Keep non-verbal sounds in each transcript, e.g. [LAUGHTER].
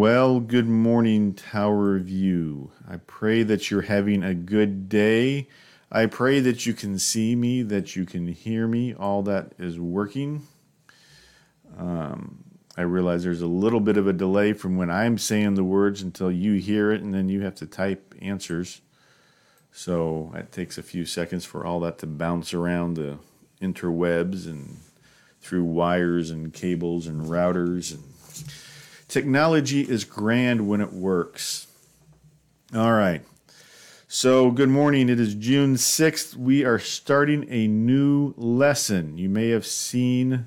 Well, good morning, Tower View. I pray that you're having a good day. I pray that you can see me, that you can hear me. All that is working. Um, I realize there's a little bit of a delay from when I'm saying the words until you hear it, and then you have to type answers. So it takes a few seconds for all that to bounce around the interwebs and through wires and cables and routers and Technology is grand when it works. All right. So, good morning. It is June 6th. We are starting a new lesson. You may have seen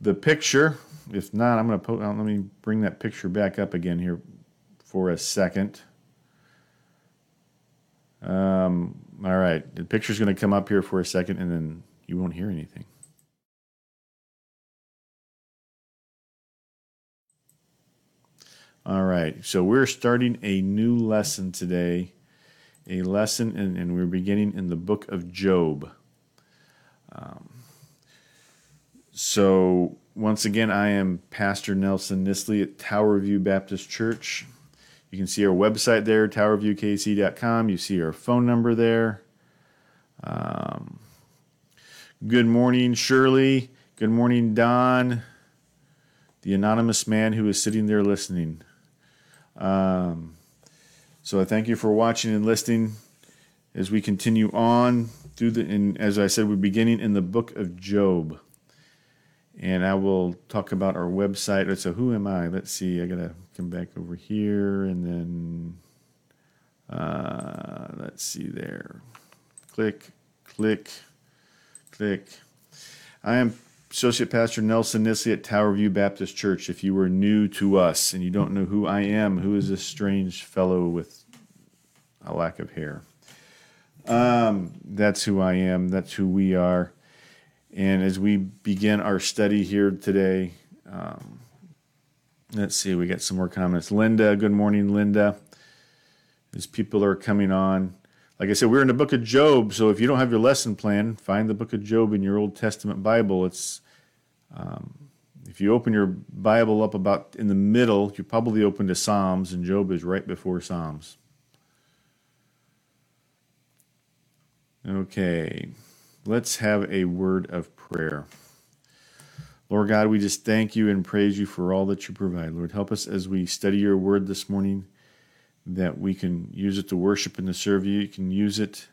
the picture. If not, I'm going to put, let me bring that picture back up again here for a second. Um, all right. The picture's going to come up here for a second and then you won't hear anything. All right, so we're starting a new lesson today, a lesson, in, and we're beginning in the book of Job. Um, so, once again, I am Pastor Nelson Nisley at Tower View Baptist Church. You can see our website there, towerviewkc.com. You see our phone number there. Um, good morning, Shirley. Good morning, Don, the anonymous man who is sitting there listening. Um, so I thank you for watching and listening as we continue on through the, and as I said, we're beginning in the book of Job. And I will talk about our website. So who am I? Let's see. I gotta come back over here and then uh, let's see there. Click, click, click. I am Associate Pastor Nelson Nisley at Tower View Baptist Church. If you are new to us and you don't know who I am, who is this strange fellow with a lack of hair? Um, that's who I am. That's who we are. And as we begin our study here today, um, let's see, we got some more comments. Linda, good morning, Linda. As people are coming on, like I said, we're in the book of Job. So if you don't have your lesson plan, find the book of Job in your Old Testament Bible. It's um, if you open your Bible up about in the middle, you probably open to Psalms, and Job is right before Psalms. Okay, let's have a word of prayer. Lord God, we just thank you and praise you for all that you provide. Lord, help us as we study your word this morning that we can use it to worship and to serve you. You can use it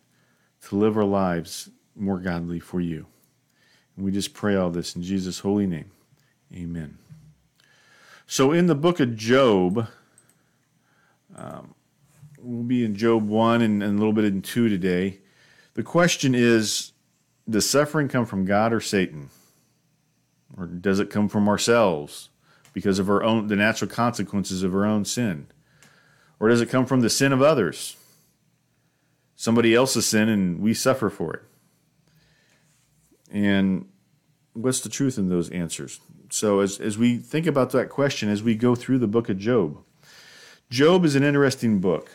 to live our lives more godly for you. And we just pray all this in Jesus' holy name. Amen. So, in the book of Job, um, we'll be in Job 1 and, and a little bit in 2 today. The question is Does suffering come from God or Satan? Or does it come from ourselves because of our own the natural consequences of our own sin? Or does it come from the sin of others? Somebody else's sin and we suffer for it. And what's the truth in those answers? So, as, as we think about that question, as we go through the book of Job, Job is an interesting book.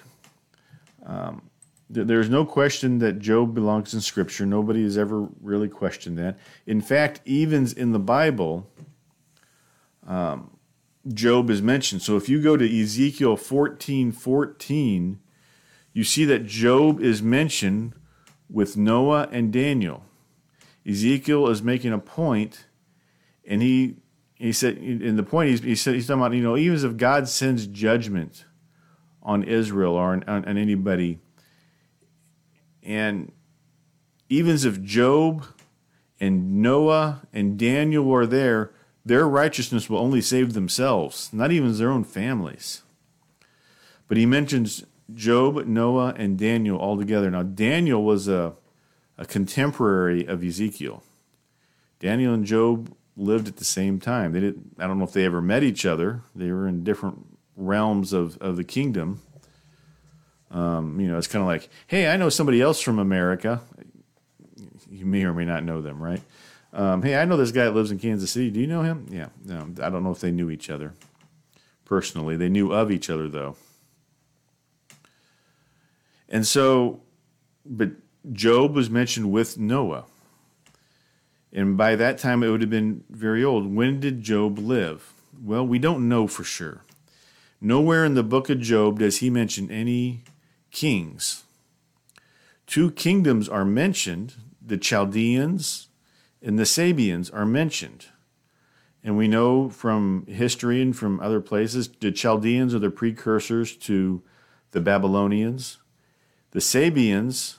Um, there's no question that Job belongs in Scripture. Nobody has ever really questioned that. In fact, even in the Bible, um, Job is mentioned. So if you go to Ezekiel 14 14, you see that Job is mentioned with Noah and Daniel. Ezekiel is making a point, and he he said, in the point he's, he said he's talking about, you know, even if God sends judgment on Israel or on, on, on anybody, and even if Job and Noah and Daniel are there, their righteousness will only save themselves, not even their own families. But he mentions Job, Noah, and Daniel all together. Now, Daniel was a, a contemporary of Ezekiel. Daniel and Job lived at the same time. They didn't, I don't know if they ever met each other. They were in different realms of, of the kingdom. Um, you know, it's kind of like, hey, I know somebody else from America. You may or may not know them, right? Um, hey, I know this guy that lives in Kansas City. Do you know him? Yeah. No, I don't know if they knew each other personally. They knew of each other, though. And so, but Job was mentioned with Noah. And by that time, it would have been very old. When did Job live? Well, we don't know for sure. Nowhere in the book of Job does he mention any kings. Two kingdoms are mentioned the Chaldeans and the Sabeans are mentioned. And we know from history and from other places the Chaldeans are the precursors to the Babylonians. The Sabeans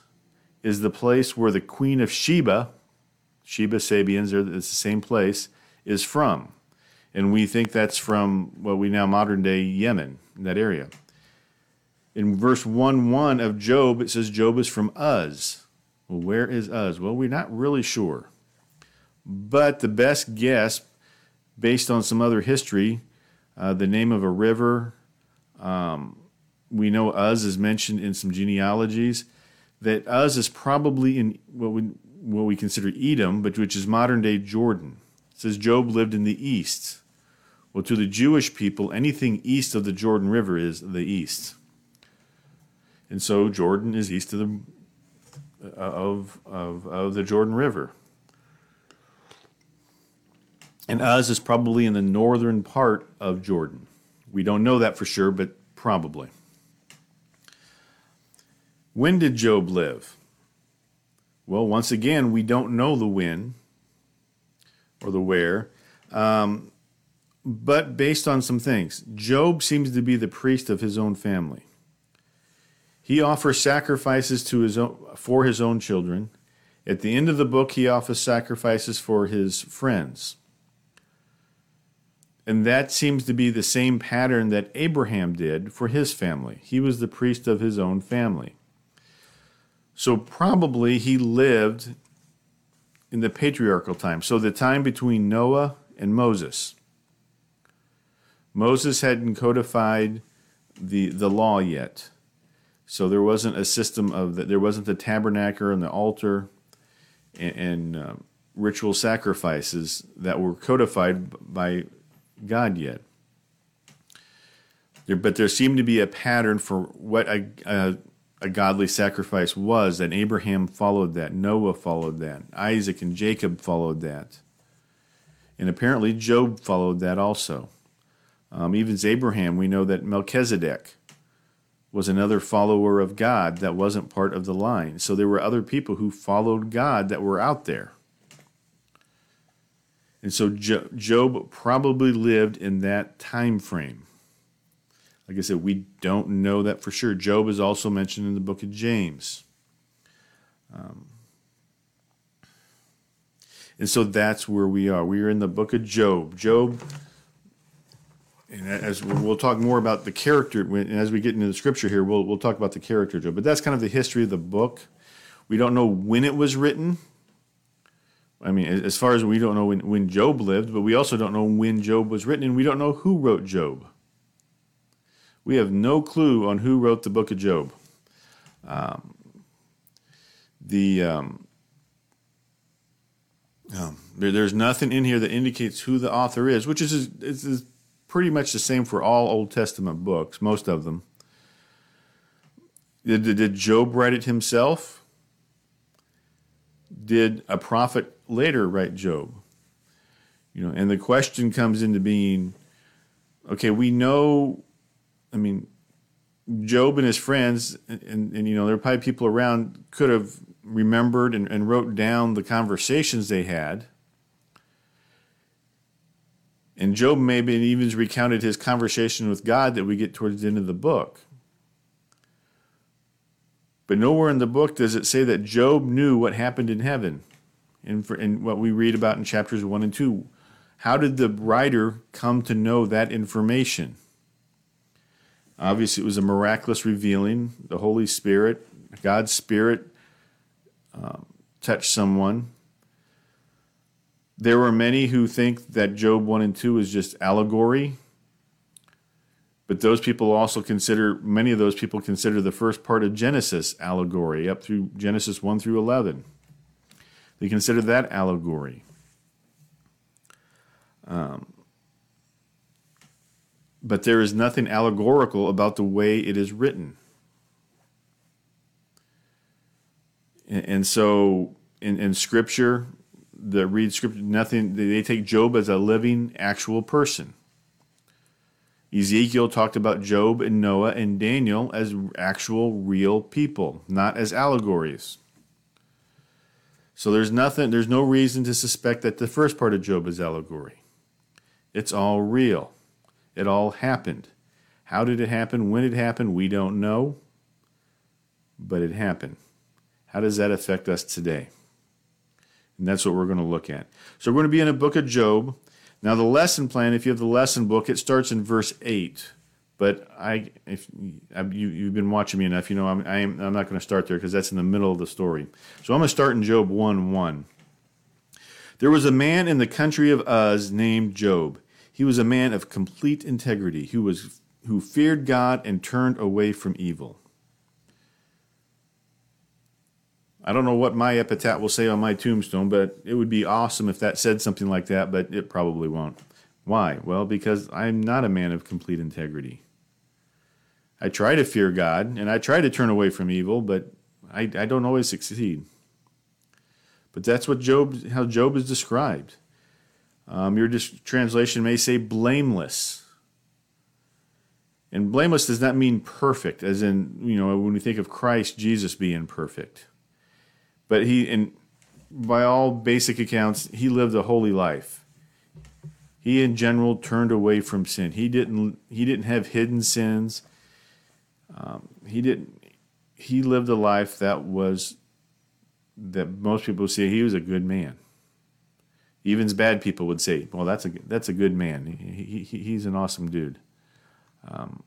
is the place where the queen of Sheba, Sheba Sabeans, it's the same place, is from. And we think that's from what we now modern day Yemen, that area. In verse 1 1 of Job, it says Job is from Uz. Well, where is Uz? Well, we're not really sure. But the best guess, based on some other history, uh, the name of a river, um, we know Uz is mentioned in some genealogies, that Uz is probably in what we, what we consider Edom, but which is modern day Jordan. It says Job lived in the east. Well, to the Jewish people, anything east of the Jordan River is the east. And so Jordan is east of the, of, of, of the Jordan River. And Uz is probably in the northern part of Jordan. We don't know that for sure, but probably. When did Job live? Well, once again, we don't know the when or the where, um, but based on some things. Job seems to be the priest of his own family. He offers sacrifices to his own, for his own children. At the end of the book, he offers sacrifices for his friends. And that seems to be the same pattern that Abraham did for his family. He was the priest of his own family. So probably he lived in the patriarchal time. So the time between Noah and Moses. Moses hadn't codified the, the law yet. So there wasn't a system of that. There wasn't the tabernacle and the altar and, and uh, ritual sacrifices that were codified by God yet. There, but there seemed to be a pattern for what a, a, a godly sacrifice was, and Abraham followed that, Noah followed that, Isaac and Jacob followed that. And apparently Job followed that also. Um, even as Abraham, we know that Melchizedek was another follower of God that wasn't part of the line. So there were other people who followed God that were out there. And so Job probably lived in that time frame. Like I said, we don't know that for sure. Job is also mentioned in the book of James. Um, and so that's where we are. We are in the book of Job. Job, and as we'll talk more about the character, and as we get into the scripture here, we'll, we'll talk about the character Job. But that's kind of the history of the book. We don't know when it was written. I mean, as far as we don't know when, when Job lived, but we also don't know when Job was written, and we don't know who wrote Job. We have no clue on who wrote the book of Job. Um, the um, um, there, there's nothing in here that indicates who the author is, which is, is, is pretty much the same for all Old Testament books, most of them. Did, did Job write it himself? Did a prophet later write Job? You know, and the question comes into being okay, we know, I mean, Job and his friends, and, and, and you know, there are probably people around could have remembered and, and wrote down the conversations they had. And Job maybe even recounted his conversation with God that we get towards the end of the book. But nowhere in the book does it say that Job knew what happened in heaven in what we read about in chapters 1 and 2. How did the writer come to know that information? Obviously, it was a miraculous revealing. The Holy Spirit, God's Spirit, um, touched someone. There were many who think that Job 1 and 2 is just allegory. But those people also consider, many of those people consider the first part of Genesis allegory, up through Genesis 1 through 11. They consider that allegory. Um, but there is nothing allegorical about the way it is written. And, and so in, in Scripture, the read Scripture, nothing, they take Job as a living, actual person. Ezekiel talked about Job and Noah and Daniel as actual, real people, not as allegories. So there's nothing, there's no reason to suspect that the first part of Job is allegory. It's all real. It all happened. How did it happen? When it happened? We don't know. But it happened. How does that affect us today? And that's what we're going to look at. So we're going to be in a book of Job. Now, the lesson plan, if you have the lesson book, it starts in verse 8. But I, if you, have been watching me enough, you know I'm, I am, I'm not going to start there because that's in the middle of the story. So I'm going to start in Job 1 1. There was a man in the country of Uz named Job. He was a man of complete integrity who was who feared God and turned away from evil. I don't know what my epitaph will say on my tombstone, but it would be awesome if that said something like that, but it probably won't. Why? Well, because I'm not a man of complete integrity. I try to fear God and I try to turn away from evil, but I, I don't always succeed. But that's what Job, how Job is described. Um, your translation may say blameless. And blameless does not mean perfect, as in, you know, when we think of Christ, Jesus being perfect. But he, and by all basic accounts, he lived a holy life. He, in general, turned away from sin. He didn't. He didn't have hidden sins. Um, he didn't. He lived a life that was that most people say he was a good man. Even bad people would say, "Well, that's a that's a good man. He, he he's an awesome dude." Um,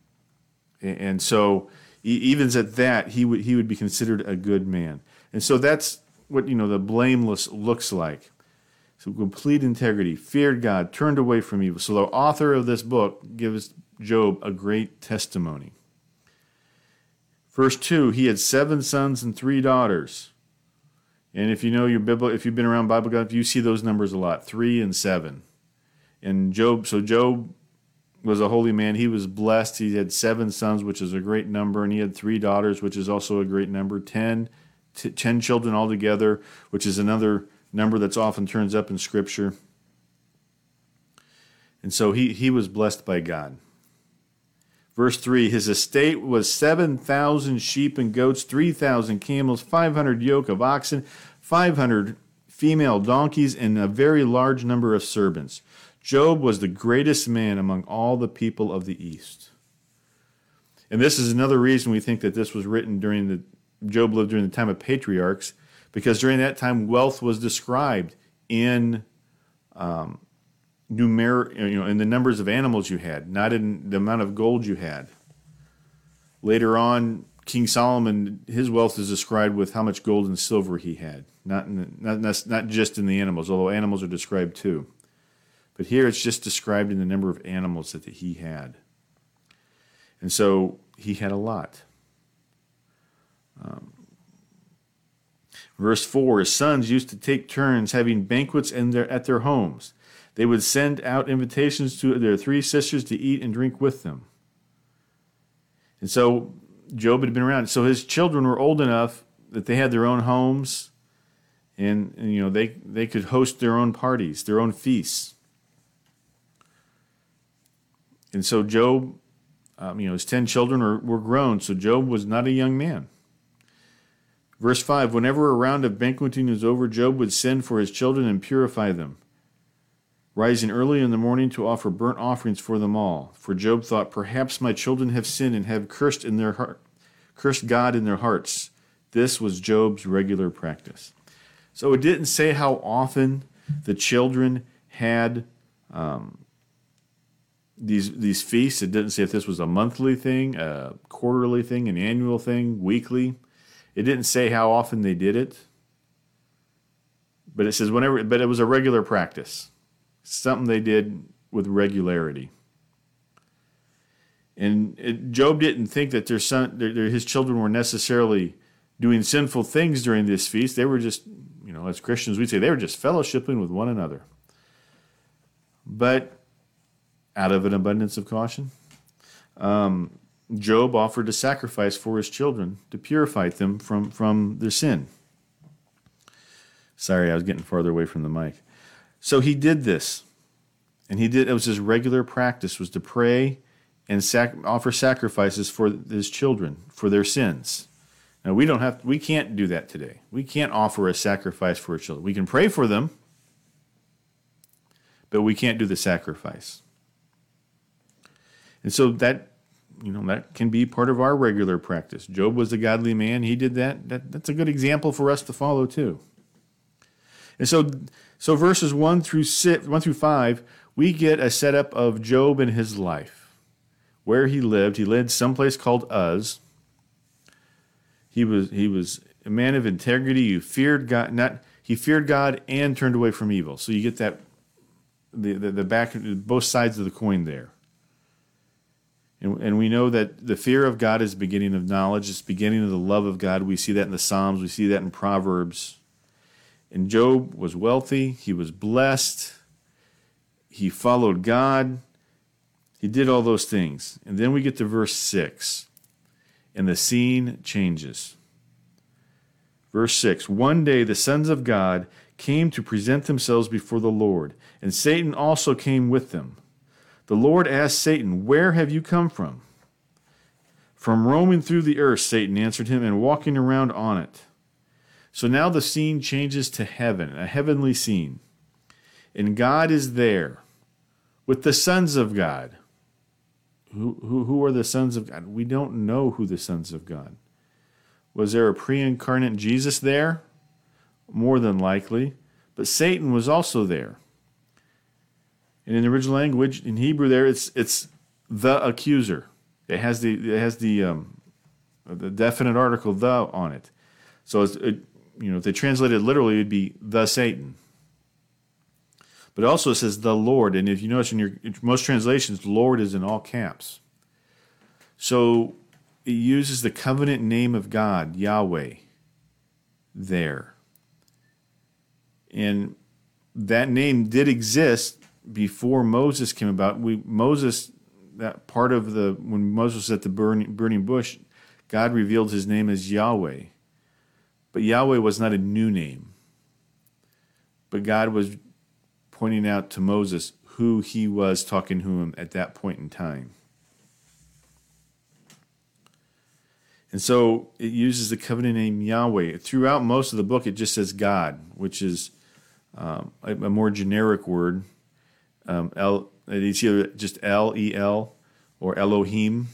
and so, even at that, he would he would be considered a good man. And so that's what you know the blameless looks like. So complete integrity, feared God, turned away from evil. So the author of this book gives Job a great testimony. Verse 2 He had seven sons and three daughters. And if you know your Bible, if you've been around Bible God, you see those numbers a lot, three and seven. And Job, so Job was a holy man. He was blessed. He had seven sons, which is a great number, and he had three daughters, which is also a great number. Ten, t- ten children altogether, which is another number that's often turns up in Scripture. And so he, he was blessed by God. Verse 3 His estate was 7,000 sheep and goats, 3,000 camels, 500 yoke of oxen, 500 female donkeys, and a very large number of servants. Job was the greatest man among all the people of the East. And this is another reason we think that this was written during the Job lived during the time of patriarchs, because during that time wealth was described in um, numer- you know, in the numbers of animals you had, not in the amount of gold you had. Later on, King Solomon, his wealth is described with how much gold and silver he had, not the, not not just in the animals, although animals are described too. But here it's just described in the number of animals that he had. And so he had a lot. Um, verse 4 His sons used to take turns having banquets in their, at their homes. They would send out invitations to their three sisters to eat and drink with them. And so Job had been around. So his children were old enough that they had their own homes and, and you know they, they could host their own parties, their own feasts. And so Job, um, you know, his 10 children were, were grown. So Job was not a young man. Verse 5 Whenever a round of banqueting was over, Job would send for his children and purify them rising early in the morning to offer burnt offerings for them all. For Job thought, Perhaps my children have sinned and have cursed in their heart, cursed God in their hearts. This was Job's regular practice. So it didn't say how often the children had um, these these feasts. It didn't say if this was a monthly thing, a quarterly thing, an annual thing, weekly. It didn't say how often they did it. But it says whenever but it was a regular practice. Something they did with regularity. And it, Job didn't think that their son, their, their, his children were necessarily doing sinful things during this feast. They were just, you know, as Christians, we'd say they were just fellowshipping with one another. But out of an abundance of caution, um, Job offered a sacrifice for his children to purify them from, from their sin. Sorry, I was getting farther away from the mic. So he did this. And he did it was his regular practice was to pray and sac- offer sacrifices for his children for their sins. Now we don't have we can't do that today. We can't offer a sacrifice for our children. We can pray for them, but we can't do the sacrifice. And so that you know that can be part of our regular practice. Job was a godly man; he did that. that that's a good example for us to follow too. And so, so verses one through six, one through five, we get a setup of Job and his life, where he lived. He lived someplace called Uz. He was he was a man of integrity who feared God. Not he feared God and turned away from evil. So you get that the the, the back both sides of the coin there. And, and we know that the fear of God is beginning of knowledge. It's beginning of the love of God. We see that in the Psalms. We see that in Proverbs. And Job was wealthy. He was blessed he followed God. He did all those things. And then we get to verse 6, and the scene changes. Verse 6 One day the sons of God came to present themselves before the Lord, and Satan also came with them. The Lord asked Satan, Where have you come from? From roaming through the earth, Satan answered him, and walking around on it. So now the scene changes to heaven, a heavenly scene. And God is there with the sons of God. Who, who, who are the sons of God? We don't know who the sons of God. Was there a pre incarnate Jesus there? More than likely. But Satan was also there. And in the original language, in Hebrew, there it's it's the accuser. It has the it has the um, the definite article the on it. So it, you know if they translated it literally, it'd be the Satan. But also it says the Lord. And if you notice in your in most translations, Lord is in all caps. So it uses the covenant name of God, Yahweh, there. And that name did exist before Moses came about. We Moses that part of the when Moses was at the burning, burning bush, God revealed his name as Yahweh. But Yahweh was not a new name. But God was pointing out to Moses who he was talking to him at that point in time. And so it uses the covenant name Yahweh. Throughout most of the book, it just says God, which is um, a, more generic word. Um, El, it's either just El, E L, or Elohim,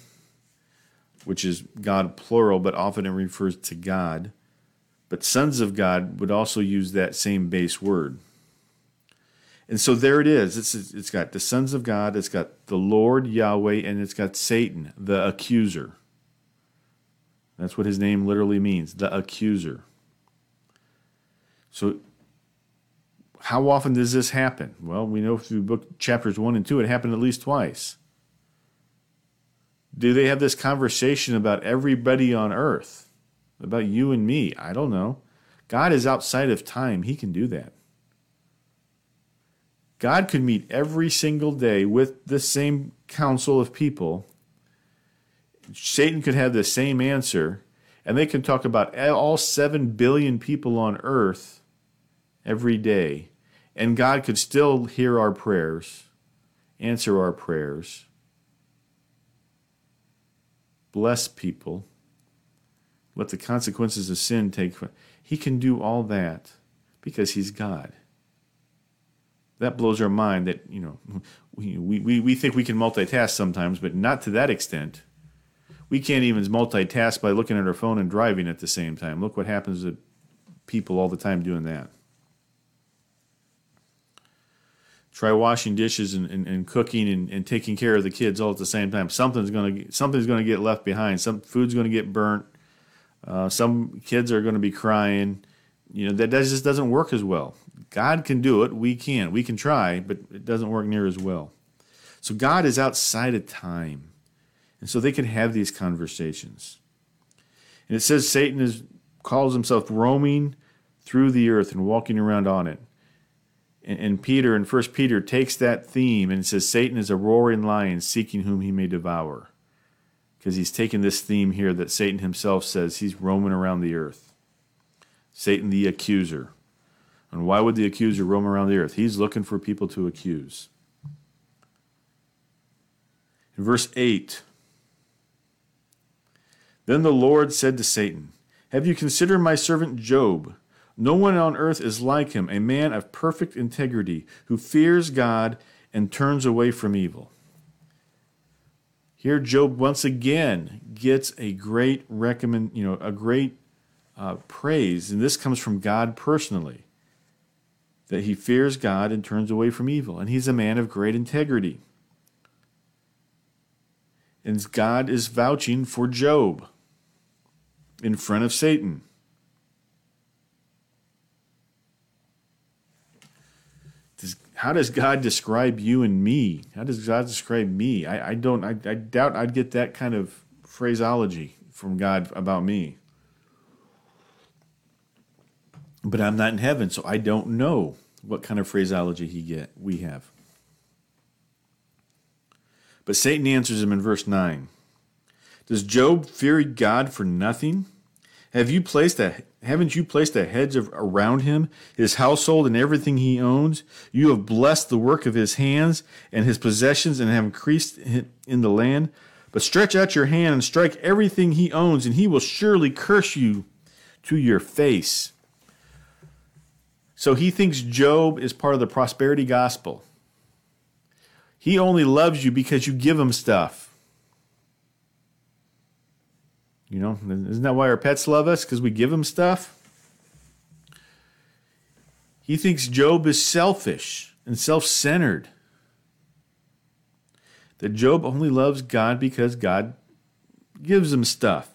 which is God plural, but often it refers to God. But sons of God would also use that same base word. And so there it is. It's, it's got the sons of God, it's got the Lord Yahweh, and it's got Satan, the accuser. That's what his name literally means, the accuser. So, how often does this happen? Well, we know through book chapters 1 and 2 it happened at least twice. Do they have this conversation about everybody on earth? About you and me? I don't know. God is outside of time. He can do that. God could meet every single day with the same council of people. Satan could have the same answer, and they can talk about all 7 billion people on earth every day, and God could still hear our prayers, answer our prayers, bless people, let the consequences of sin take. He can do all that because He's God that blows our mind that you know [LAUGHS] we, we, we think we can multitask sometimes but not to that extent we can't even multitask by looking at our phone and driving at the same time look what happens to people all the time doing that. Try washing dishes and, and, and cooking and, and, taking care of the kids all at the same time. Something's gonna something's gonna get left behind. Some food's gonna get burnt. Uh, some kids are gonna be crying. You know that, that just doesn't work as well. God can do it. We can't. We can try, but it doesn't work near as well. So God is outside of time. And so they can have these conversations. And it says Satan is calls himself roaming through the earth and walking around on it. And, and Peter in First Peter takes that theme and says Satan is a roaring lion seeking whom he may devour. Because he's taken this theme here that Satan himself says he's roaming around the earth. Satan the accuser. And why would the accuser roam around the earth? He's looking for people to accuse. In verse 8, then the Lord said to Satan, Have you considered my servant Job? No one on earth is like him, a man of perfect integrity, who fears God and turns away from evil. Here, Job once again gets a great recommend, you know, a great uh, praise, and this comes from God personally that he fears God and turns away from evil. And he's a man of great integrity. And God is vouching for Job in front of Satan. Does, how does God describe you and me? How does God describe me? I, I don't, I, I doubt I'd get that kind of phraseology from God about me but I'm not in heaven, so I don't know what kind of phraseology he get we have. But Satan answers him in verse 9. Does Job fear God for nothing? Have you placed a haven't you placed a hedge of, around him, his household and everything he owns? You have blessed the work of his hands and his possessions and have increased in the land. But stretch out your hand and strike everything he owns, and he will surely curse you to your face. So he thinks Job is part of the prosperity gospel. He only loves you because you give him stuff. You know, isn't that why our pets love us? Because we give them stuff? He thinks Job is selfish and self centered. That Job only loves God because God gives him stuff.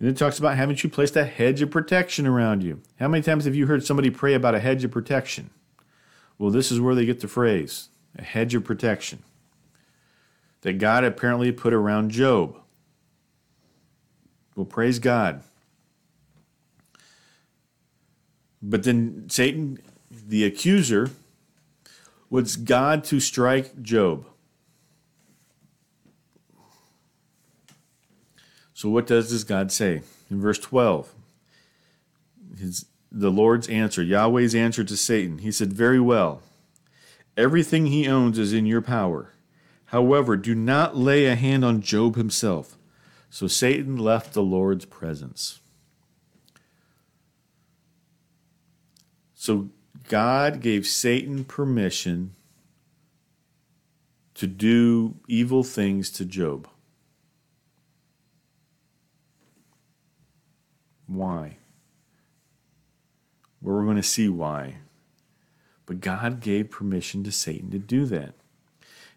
And it talks about haven't you placed a hedge of protection around you? How many times have you heard somebody pray about a hedge of protection? Well, this is where they get the phrase a hedge of protection that God apparently put around Job. Well, praise God. But then Satan, the accuser, was God to strike Job. So, what does this God say? In verse 12, his, the Lord's answer, Yahweh's answer to Satan, he said, Very well, everything he owns is in your power. However, do not lay a hand on Job himself. So Satan left the Lord's presence. So God gave Satan permission to do evil things to Job. Why? Well, we're going to see why. But God gave permission to Satan to do that.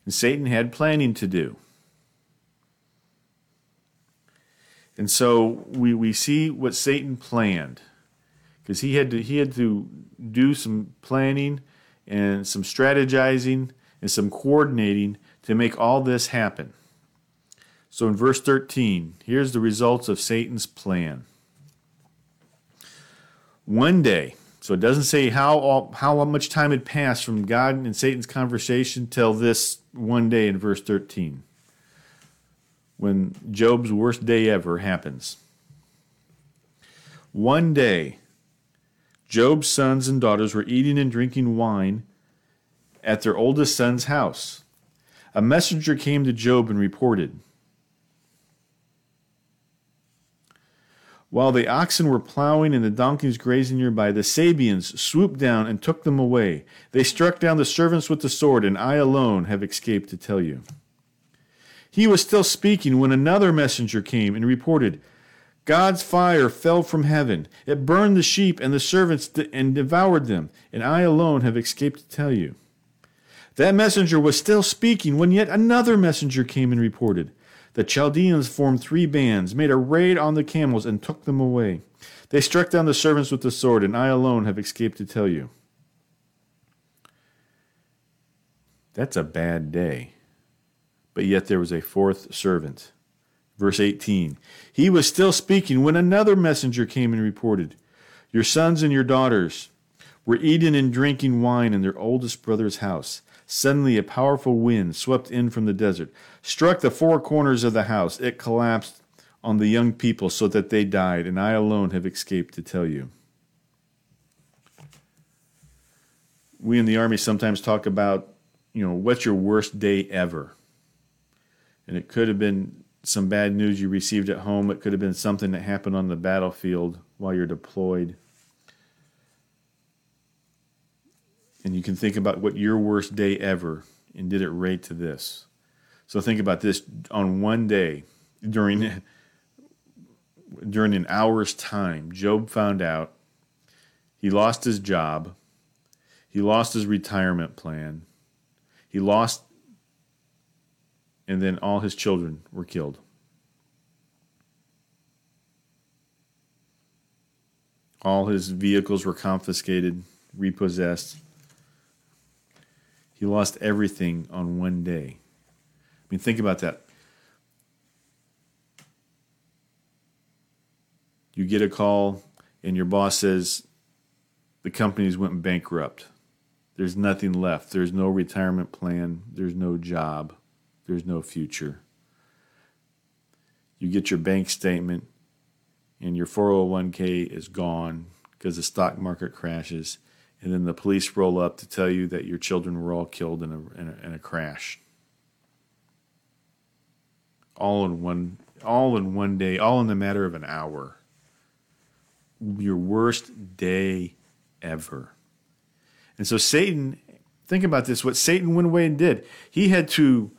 And Satan had planning to do. And so we, we see what Satan planned. Because he had to he had to do some planning and some strategizing and some coordinating to make all this happen. So in verse 13, here's the results of Satan's plan. One day, so it doesn't say how how much time had passed from God and Satan's conversation till this one day in verse 13, when Job's worst day ever happens. One day, Job's sons and daughters were eating and drinking wine at their oldest son's house. A messenger came to Job and reported, While the oxen were plowing and the donkeys grazing nearby, the Sabeans swooped down and took them away. They struck down the servants with the sword, and I alone have escaped to tell you. He was still speaking when another messenger came and reported, God's fire fell from heaven. It burned the sheep and the servants and devoured them, and I alone have escaped to tell you. That messenger was still speaking when yet another messenger came and reported. The Chaldeans formed three bands, made a raid on the camels, and took them away. They struck down the servants with the sword, and I alone have escaped to tell you. That's a bad day. But yet there was a fourth servant. Verse 18 He was still speaking when another messenger came and reported, Your sons and your daughters were eating and drinking wine in their oldest brother's house. Suddenly, a powerful wind swept in from the desert, struck the four corners of the house. It collapsed on the young people so that they died, and I alone have escaped to tell you. We in the Army sometimes talk about, you know, what's your worst day ever? And it could have been some bad news you received at home, it could have been something that happened on the battlefield while you're deployed. And you can think about what your worst day ever and did it rate to this. So think about this on one day during during an hour's time, Job found out he lost his job, he lost his retirement plan, he lost and then all his children were killed. All his vehicles were confiscated, repossessed. He lost everything on one day. I mean, think about that. You get a call, and your boss says the companies went bankrupt. There's nothing left. There's no retirement plan. There's no job. There's no future. You get your bank statement, and your 401k is gone because the stock market crashes and then the police roll up to tell you that your children were all killed in a, in a, in a crash. All in one, all in one day, all in the matter of an hour. Your worst day ever. And so Satan, think about this: what Satan went away and did. He had to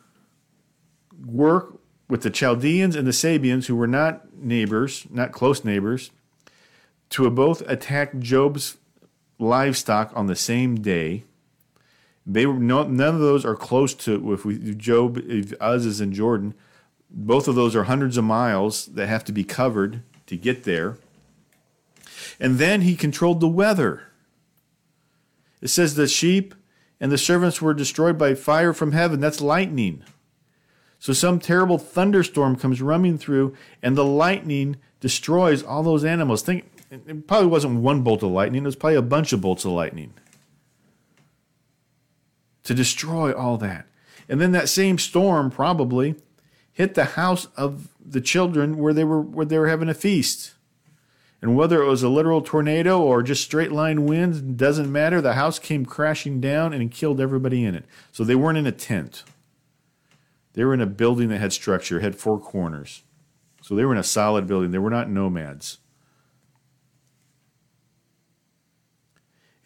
work with the Chaldeans and the Sabeans, who were not neighbors, not close neighbors, to both attack Job's livestock on the same day. They were no, none of those are close to if we Job if Uz is in Jordan. Both of those are hundreds of miles that have to be covered to get there. And then he controlled the weather. It says the sheep and the servants were destroyed by fire from heaven. That's lightning. So some terrible thunderstorm comes running through, and the lightning destroys all those animals. Think it probably wasn't one bolt of lightning, it was probably a bunch of bolts of lightning to destroy all that. And then that same storm probably hit the house of the children where they were where they were having a feast. And whether it was a literal tornado or just straight line winds, doesn't matter. The house came crashing down and killed everybody in it. So they weren't in a tent. They were in a building that had structure, had four corners. So they were in a solid building. They were not nomads.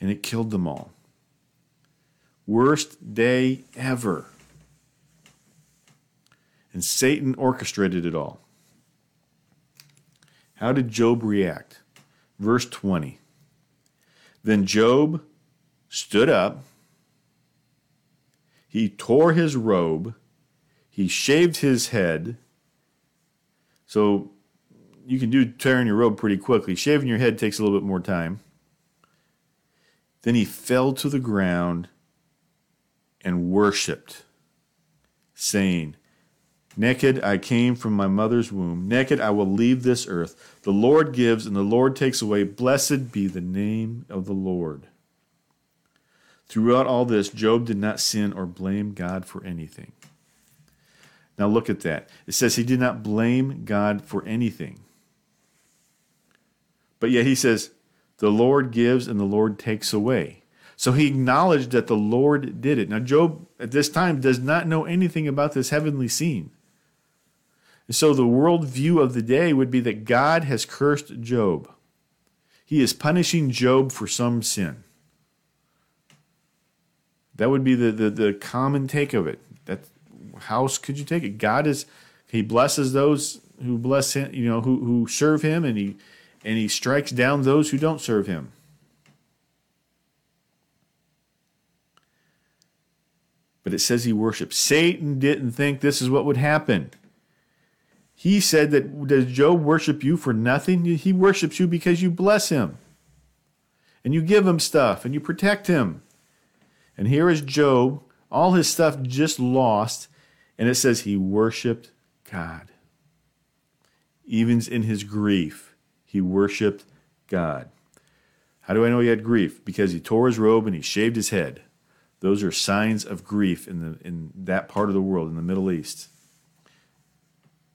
and it killed them all. Worst day ever. And Satan orchestrated it all. How did Job react? Verse 20. Then Job stood up, he tore his robe, he shaved his head. So you can do tearing your robe pretty quickly. Shaving your head takes a little bit more time. Then he fell to the ground and worshiped, saying, Naked I came from my mother's womb. Naked I will leave this earth. The Lord gives and the Lord takes away. Blessed be the name of the Lord. Throughout all this, Job did not sin or blame God for anything. Now look at that. It says he did not blame God for anything. But yet he says, the Lord gives and the Lord takes away. So he acknowledged that the Lord did it. Now, Job at this time does not know anything about this heavenly scene. And so the worldview of the day would be that God has cursed Job. He is punishing Job for some sin. That would be the, the, the common take of it. That how could you take it? God is he blesses those who bless him, you know, who who serve him, and he and he strikes down those who don't serve him. But it says he worshipped. Satan didn't think this is what would happen. He said that does Job worship you for nothing? He worships you because you bless him. And you give him stuff and you protect him. And here is Job, all his stuff just lost, and it says he worshiped God. Even in his grief, he worshiped God. How do I know he had grief? Because he tore his robe and he shaved his head. Those are signs of grief in, the, in that part of the world, in the Middle East.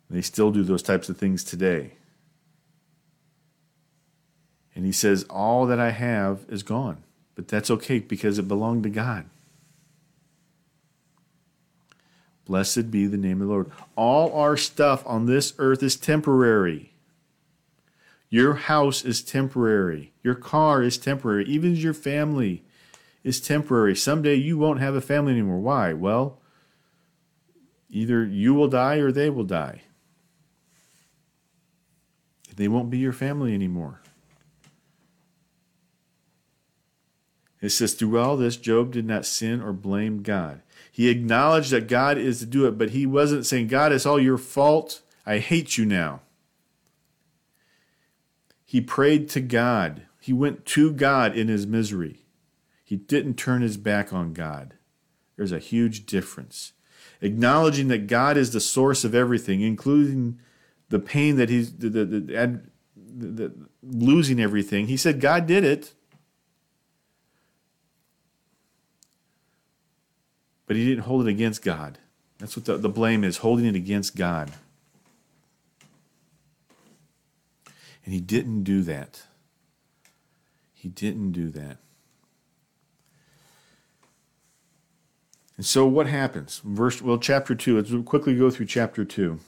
They still do those types of things today. And he says, All that I have is gone. But that's okay because it belonged to God. Blessed be the name of the Lord. All our stuff on this earth is temporary. Your house is temporary. Your car is temporary. Even your family is temporary. Someday you won't have a family anymore. Why? Well, either you will die or they will die. They won't be your family anymore. It says, through all this, Job did not sin or blame God. He acknowledged that God is to do it, but he wasn't saying, God, it's all your fault. I hate you now. He prayed to God. He went to God in his misery. He didn't turn his back on God. There's a huge difference. Acknowledging that God is the source of everything, including the pain that he's the, the, the, the losing everything. He said, God did it. But he didn't hold it against God. That's what the, the blame is holding it against God. And he didn't do that. He didn't do that. And so what happens? Verse well, chapter two. Let's quickly go through chapter two.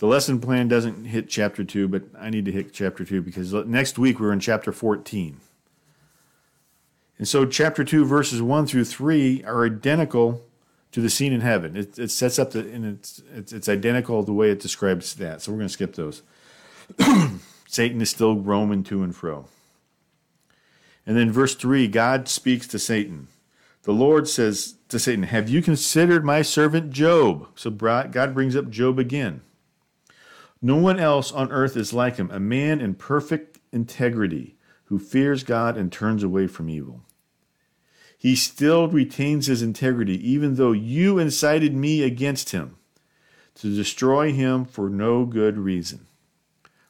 The lesson plan doesn't hit chapter two, but I need to hit chapter two because next week we're in chapter 14. And so chapter two, verses one through three are identical to the scene in heaven. It, it sets up the and it's, it's it's identical the way it describes that. So we're going to skip those. [CLEARS THROAT] Satan is still roaming to and fro. And then verse 3, God speaks to Satan. The Lord says to Satan, Have you considered my servant Job? So God brings up Job again. No one else on earth is like him, a man in perfect integrity who fears God and turns away from evil. He still retains his integrity, even though you incited me against him to destroy him for no good reason.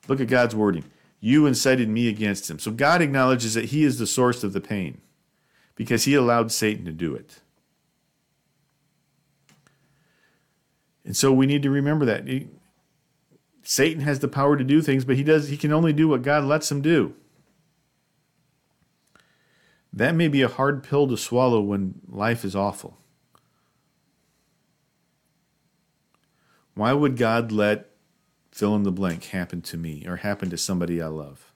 Look at God's wording. You incited me against him. So God acknowledges that he is the source of the pain because he allowed Satan to do it. And so we need to remember that. Satan has the power to do things, but he does he can only do what God lets him do. That may be a hard pill to swallow when life is awful. Why would God let fill in the blank happen to me or happen to somebody I love?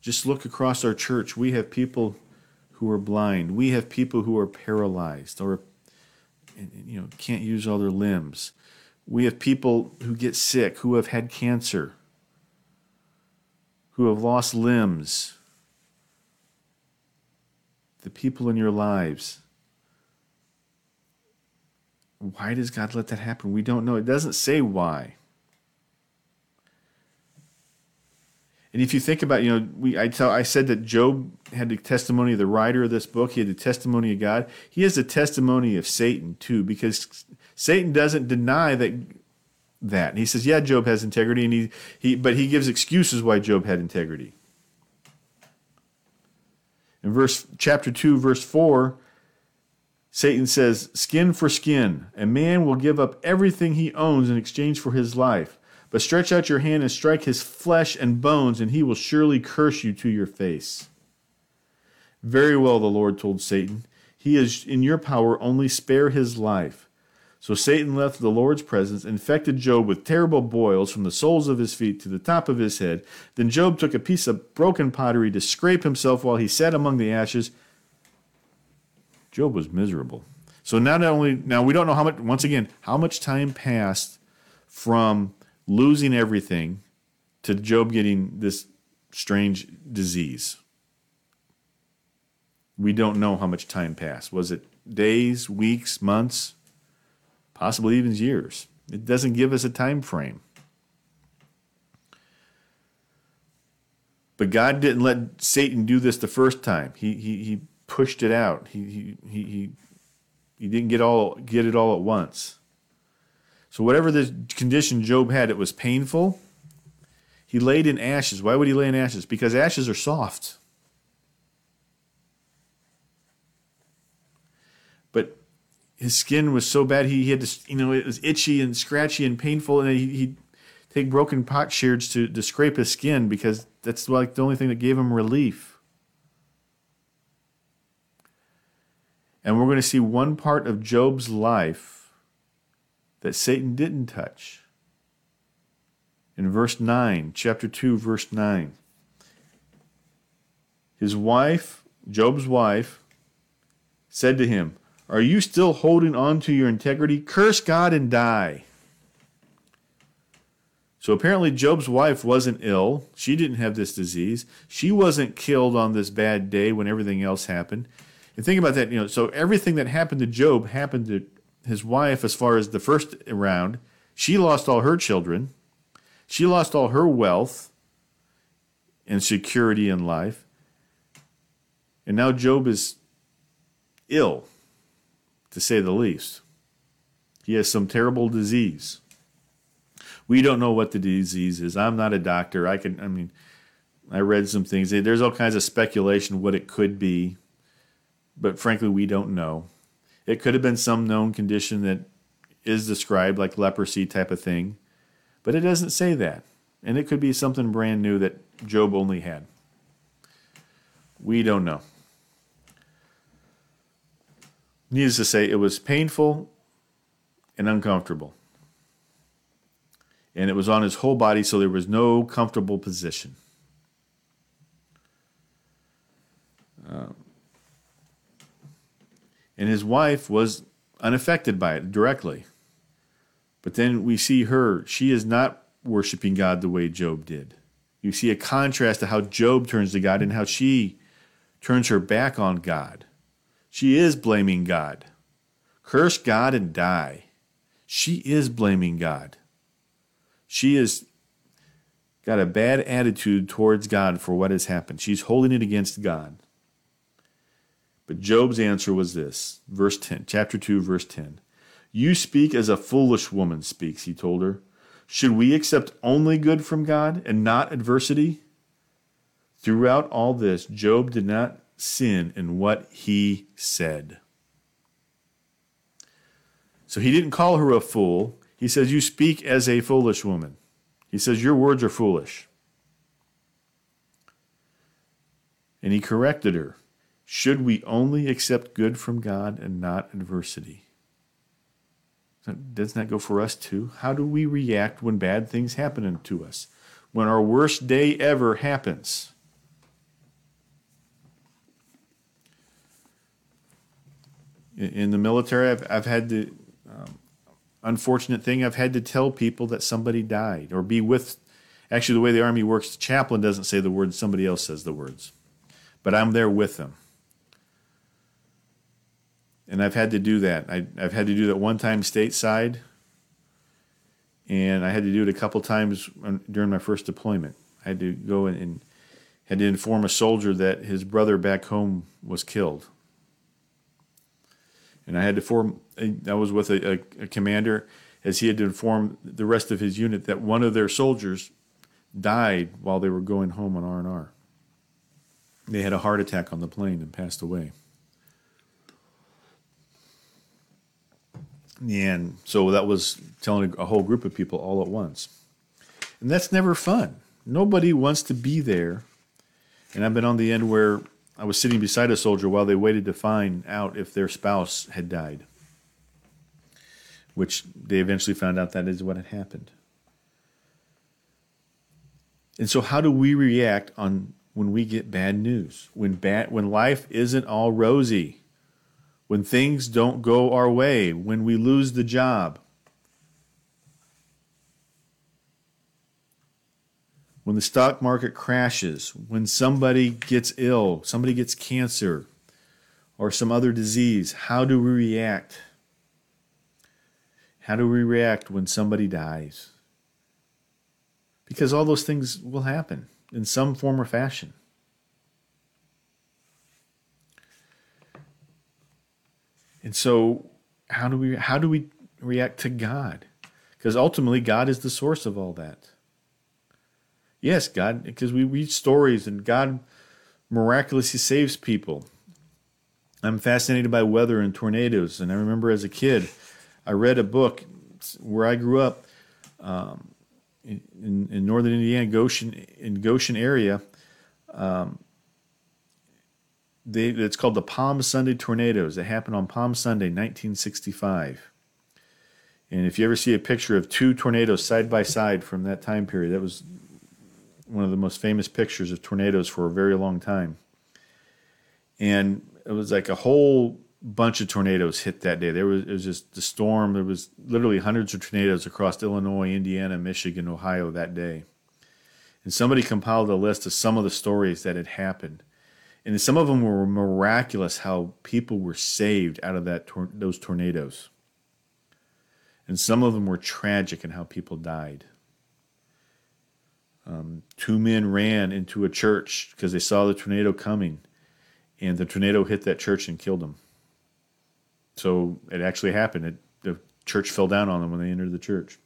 Just look across our church. We have people who are blind. We have people who are paralyzed or you know can't use all their limbs. We have people who get sick, who have had cancer, who have lost limbs. The people in your lives. Why does God let that happen? We don't know. It doesn't say why. And if you think about, you know, we I tell I said that Job had the testimony of the writer of this book. He had the testimony of God. He has the testimony of Satan too, because Satan doesn't deny that that. And he says, yeah, Job has integrity, and he, he but he gives excuses why Job had integrity. In verse chapter two, verse four, Satan says, Skin for skin. A man will give up everything he owns in exchange for his life. But stretch out your hand and strike his flesh and bones, and he will surely curse you to your face. Very well, the Lord told Satan. He is in your power, only spare his life. So Satan left the Lord's presence, infected Job with terrible boils from the soles of his feet to the top of his head. Then Job took a piece of broken pottery to scrape himself while he sat among the ashes. Job was miserable. So not only now we don't know how much once again how much time passed from losing everything to Job getting this strange disease. We don't know how much time passed. Was it days, weeks, months, possibly even years? It doesn't give us a time frame. But God didn't let Satan do this the first time. He he, he pushed it out. He he he he, didn't get all get it all at once. So whatever the condition Job had, it was painful. He laid in ashes. Why would he lay in ashes? Because ashes are soft. His skin was so bad he, he had to, you know, it was itchy and scratchy and painful, and he, he'd take broken potsherds to, to scrape his skin because that's like the only thing that gave him relief. And we're going to see one part of Job's life that Satan didn't touch. In verse 9, chapter 2, verse 9. His wife, Job's wife, said to him, Are you still holding on to your integrity? Curse God and die. So apparently, Job's wife wasn't ill. She didn't have this disease. She wasn't killed on this bad day when everything else happened. And think about that, you know, so everything that happened to Job happened to his wife as far as the first round. She lost all her children. She lost all her wealth and security in life. And now Job is ill, to say the least. He has some terrible disease. We don't know what the disease is. I'm not a doctor. I can, I mean, I read some things. There's all kinds of speculation what it could be, but frankly, we don't know. It could have been some known condition that is described, like leprosy type of thing, but it doesn't say that. And it could be something brand new that Job only had. We don't know. Needless to say, it was painful and uncomfortable and it was on his whole body, so there was no comfortable position. Uh, and his wife was unaffected by it directly. But then we see her, she is not worshiping God the way Job did. You see a contrast to how Job turns to God and how she turns her back on God. She is blaming God. Curse God and die. She is blaming God. She has got a bad attitude towards God for what has happened. She's holding it against God. But Job's answer was this, verse 10, chapter 2, verse 10. You speak as a foolish woman speaks, he told her. Should we accept only good from God and not adversity? Throughout all this, Job did not sin in what he said. So he didn't call her a fool. He says, You speak as a foolish woman. He says, Your words are foolish. And he corrected her. Should we only accept good from God and not adversity? Doesn't that go for us too? How do we react when bad things happen to us? When our worst day ever happens? In the military, I've, I've had the um, unfortunate thing I've had to tell people that somebody died or be with. Actually, the way the Army works, the chaplain doesn't say the words, somebody else says the words. But I'm there with them. And I've had to do that. I, have had to do that one time stateside, and I had to do it a couple times during my first deployment. I had to go and, and had to inform a soldier that his brother back home was killed and I had to form. I was with a, a, a, commander as he had to inform the rest of his unit that one of their soldiers died while they were going home on R and R. They had a heart attack on the plane and passed away. And so that was telling a whole group of people all at once. And that's never fun. Nobody wants to be there. And I've been on the end where I was sitting beside a soldier while they waited to find out if their spouse had died, which they eventually found out that is what had happened. And so, how do we react on when we get bad news? When bad, when life isn't all rosy, when things don't go our way, when we lose the job, when the stock market crashes, when somebody gets ill, somebody gets cancer or some other disease, how do we react? How do we react when somebody dies? Because all those things will happen in some form or fashion. And so how do we how do we react to God? Because ultimately God is the source of all that. Yes, God, because we read stories and God miraculously saves people. I'm fascinated by weather and tornadoes. And I remember as a kid, I read a book where I grew up um, in, in, northern Indiana, Goshen, in Goshen area. Um, they, it's called the Palm Sunday tornadoes. It happened on Palm Sunday, 1965. And if you ever see a picture of two tornadoes side by side from that time period, that was one of the most famous pictures of tornadoes for a very long time. And it was like a whole bunch of tornadoes hit that day. There was it was just the storm. There was literally hundreds of tornadoes across Illinois, Indiana, Michigan, Ohio that day. And somebody compiled a list of some of the stories that had happened. And some of them were miraculous how people were saved out of that tor- those tornadoes. And some of them were tragic in how people died. Um, two men ran into a church because they saw the tornado coming, and the tornado hit that church and killed them. So it actually happened. It, the church fell down on them when they entered the church.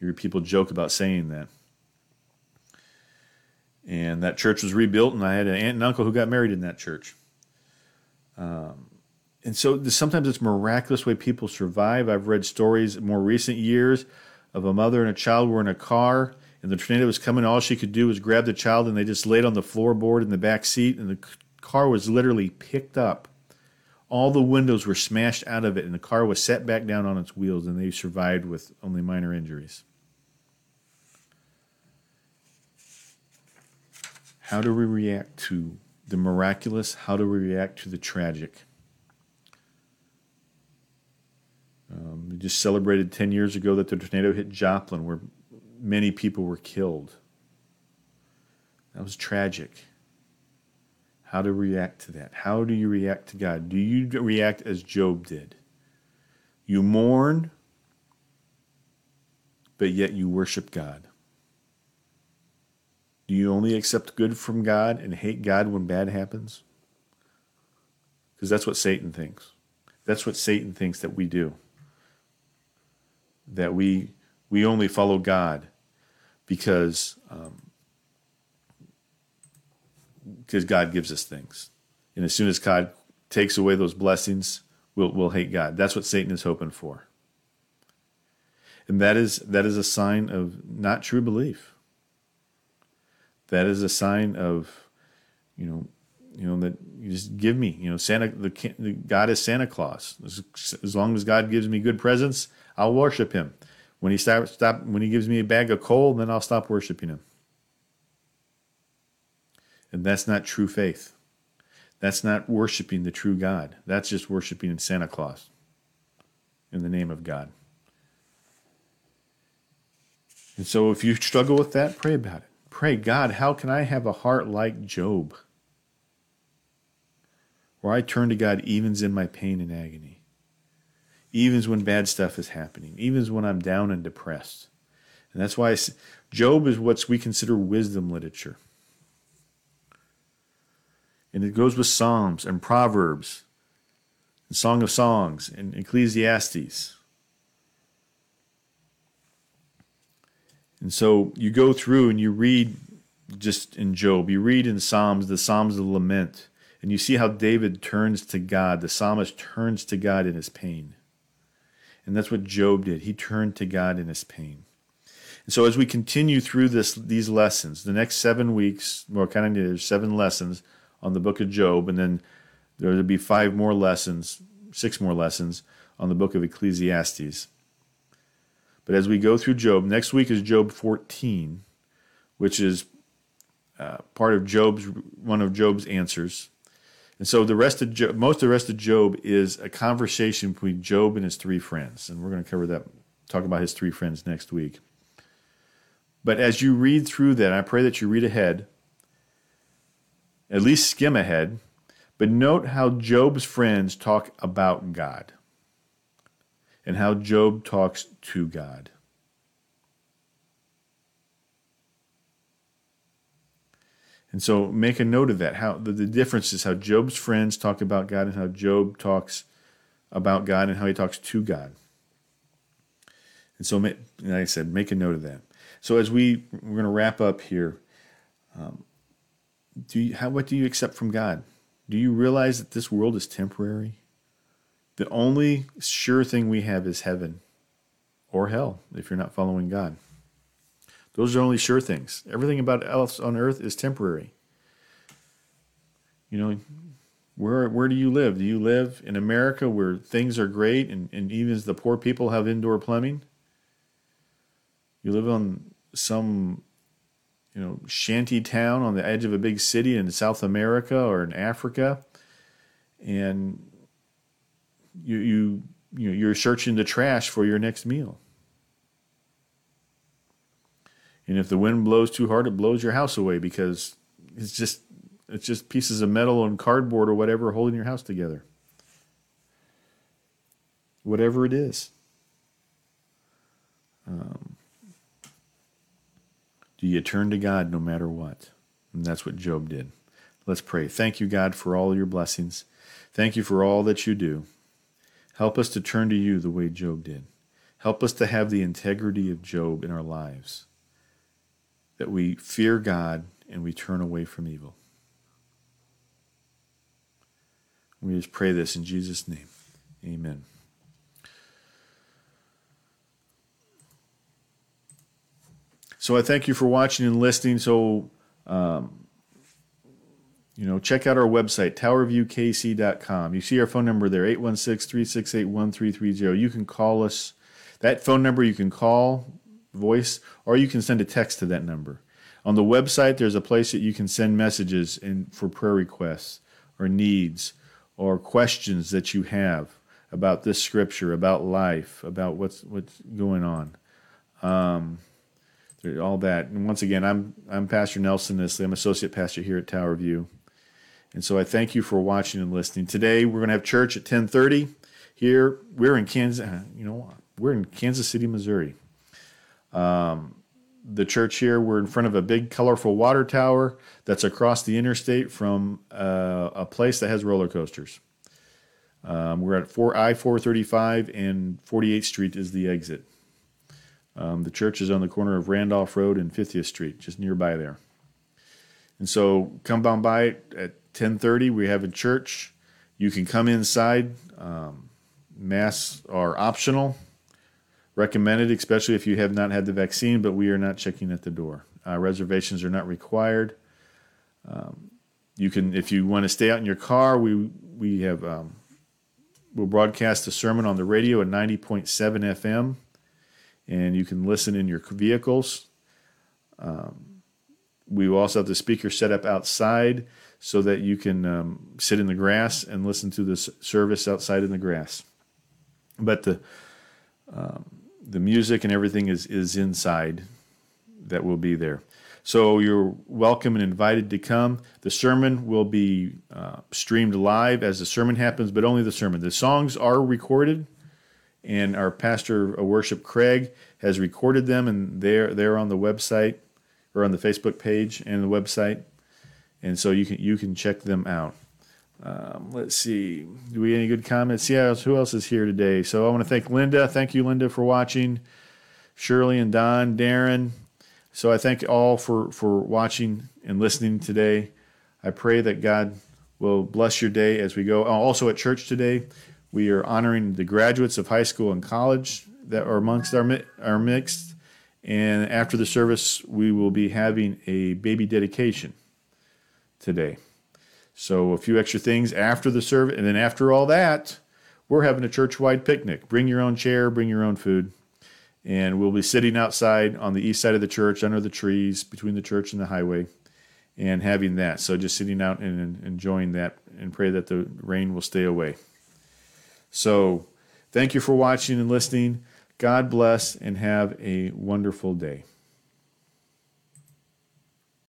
You hear people joke about saying that. And that church was rebuilt, and I had an aunt and uncle who got married in that church. Um, and so sometimes it's miraculous way people survive. I've read stories in more recent years of a mother and a child were in a car and the tornado was coming. All she could do was grab the child, and they just laid on the floorboard in the back seat, and the car was literally picked up. All the windows were smashed out of it, and the car was set back down on its wheels, and they survived with only minor injuries. How do we react to the miraculous? How do we react to the tragic? Um, we just celebrated 10 years ago that the tornado hit Joplin, where many people were killed. That was tragic. How to react to that? How do you react to God? Do you react as Job did? You mourn, but yet you worship God. Do you only accept good from God and hate God when bad happens? Because that's what Satan thinks. That's what Satan thinks that we do. That we we only follow God because um, because God gives us things, and as soon as God takes away those blessings, we'll we'll hate God. That's what Satan is hoping for, and that is that is a sign of not true belief. That is a sign of, you know, you know that you just give me, you know, Santa. The, the God is Santa Claus. As, as long as God gives me good presents, I'll worship Him. When he stop, stop when he gives me a bag of coal, then I'll stop worshiping him. And that's not true faith. That's not worshiping the true God. That's just worshiping Santa Claus in the name of God. And so if you struggle with that, pray about it. Pray, God, how can I have a heart like Job? Where I turn to God even in my pain and agony even when bad stuff is happening, even when I'm down and depressed. And that's why Job is what we consider wisdom literature. And it goes with Psalms and Proverbs, and Song of Songs, and Ecclesiastes. And so you go through and you read just in Job, you read in Psalms the Psalms of Lament, and you see how David turns to God. The psalmist turns to God in his pain. And that's what Job did. He turned to God in his pain. And so as we continue through this these lessons, the next seven weeks, well, kind of there's seven lessons on the book of Job, and then there will be five more lessons, six more lessons on the book of Ecclesiastes. But as we go through Job, next week is Job 14, which is uh, part of Job's one of Job's answers. And so the rest of most of the rest of Job is a conversation between Job and his three friends, and we're going to cover that, talk about his three friends next week. But as you read through that, I pray that you read ahead, at least skim ahead, but note how Job's friends talk about God and how Job talks to God. And so make a note of that. How the, the difference is how Job's friends talk about God and how Job talks about God and how he talks to God. And so, like I said, make a note of that. So as we we're going to wrap up here, um, do you, how what do you accept from God? Do you realize that this world is temporary? The only sure thing we have is heaven or hell if you're not following God. Those are only sure things. Everything about else on earth is temporary. You know, where where do you live? Do you live in America where things are great and, and even the poor people have indoor plumbing? You live on some you know shanty town on the edge of a big city in South America or in Africa, and you you you know, you're searching the trash for your next meal. And if the wind blows too hard, it blows your house away because it's just it's just pieces of metal and cardboard or whatever holding your house together. Whatever it is. Um, do you turn to God no matter what? And that's what Job did. Let's pray. Thank you, God, for all your blessings. Thank you for all that you do. Help us to turn to you the way Job did. Help us to have the integrity of Job in our lives that we fear God and we turn away from evil. We just pray this in Jesus' name. Amen. So I thank you for watching and listening. So, um, you know, check out our website, towerviewkc.com. You see our phone number there, 816 368 1330. You can call us. That phone number you can call voice, or you can send a text to that number. On the website, there's a place that you can send messages in, for prayer requests or needs or questions that you have about this scripture, about life, about what's what's going on. Um, all that. And once again, I'm I'm Pastor Nelson Nisley. I'm associate pastor here at Tower View. And so I thank you for watching and listening. Today we're going to have church at 10:30 here. We're in Kansas, you know, we're in Kansas City, Missouri. Um, the church here, we're in front of a big, colorful water tower that's across the interstate from uh, a place that has roller coasters. Um, we're at 4 I 435 and 48th Street is the exit. Um, the church is on the corner of Randolph Road and 50th Street, just nearby there. And so come on by at 10:30. We have a church. You can come inside. Um, masks are optional recommended, especially if you have not had the vaccine, but we are not checking at the door. Uh, reservations are not required. Um, you can, if you want to stay out in your car, we we have um, we'll broadcast the sermon on the radio at 90.7 FM, and you can listen in your vehicles. Um, we will also have the speaker set up outside so that you can um, sit in the grass and listen to the service outside in the grass. But the um, the music and everything is is inside that will be there. So you're welcome and invited to come. The sermon will be uh, streamed live as the sermon happens, but only the sermon. The songs are recorded, and our pastor of worship, Craig, has recorded them, and they're they're on the website or on the Facebook page and the website, and so you can you can check them out. Um, let's see. Do we any good comments? Yeah. Who else is here today? So I want to thank Linda. Thank you, Linda, for watching. Shirley and Don, Darren. So I thank all for for watching and listening today. I pray that God will bless your day as we go. Uh, also at church today, we are honoring the graduates of high school and college that are amongst our our mixed. And after the service, we will be having a baby dedication today. So a few extra things after the service, and then after all that, we're having a church-wide picnic. Bring your own chair, bring your own food, and we'll be sitting outside on the east side of the church, under the trees between the church and the highway, and having that. So just sitting out and enjoying that and pray that the rain will stay away. So, thank you for watching and listening. God bless and have a wonderful day.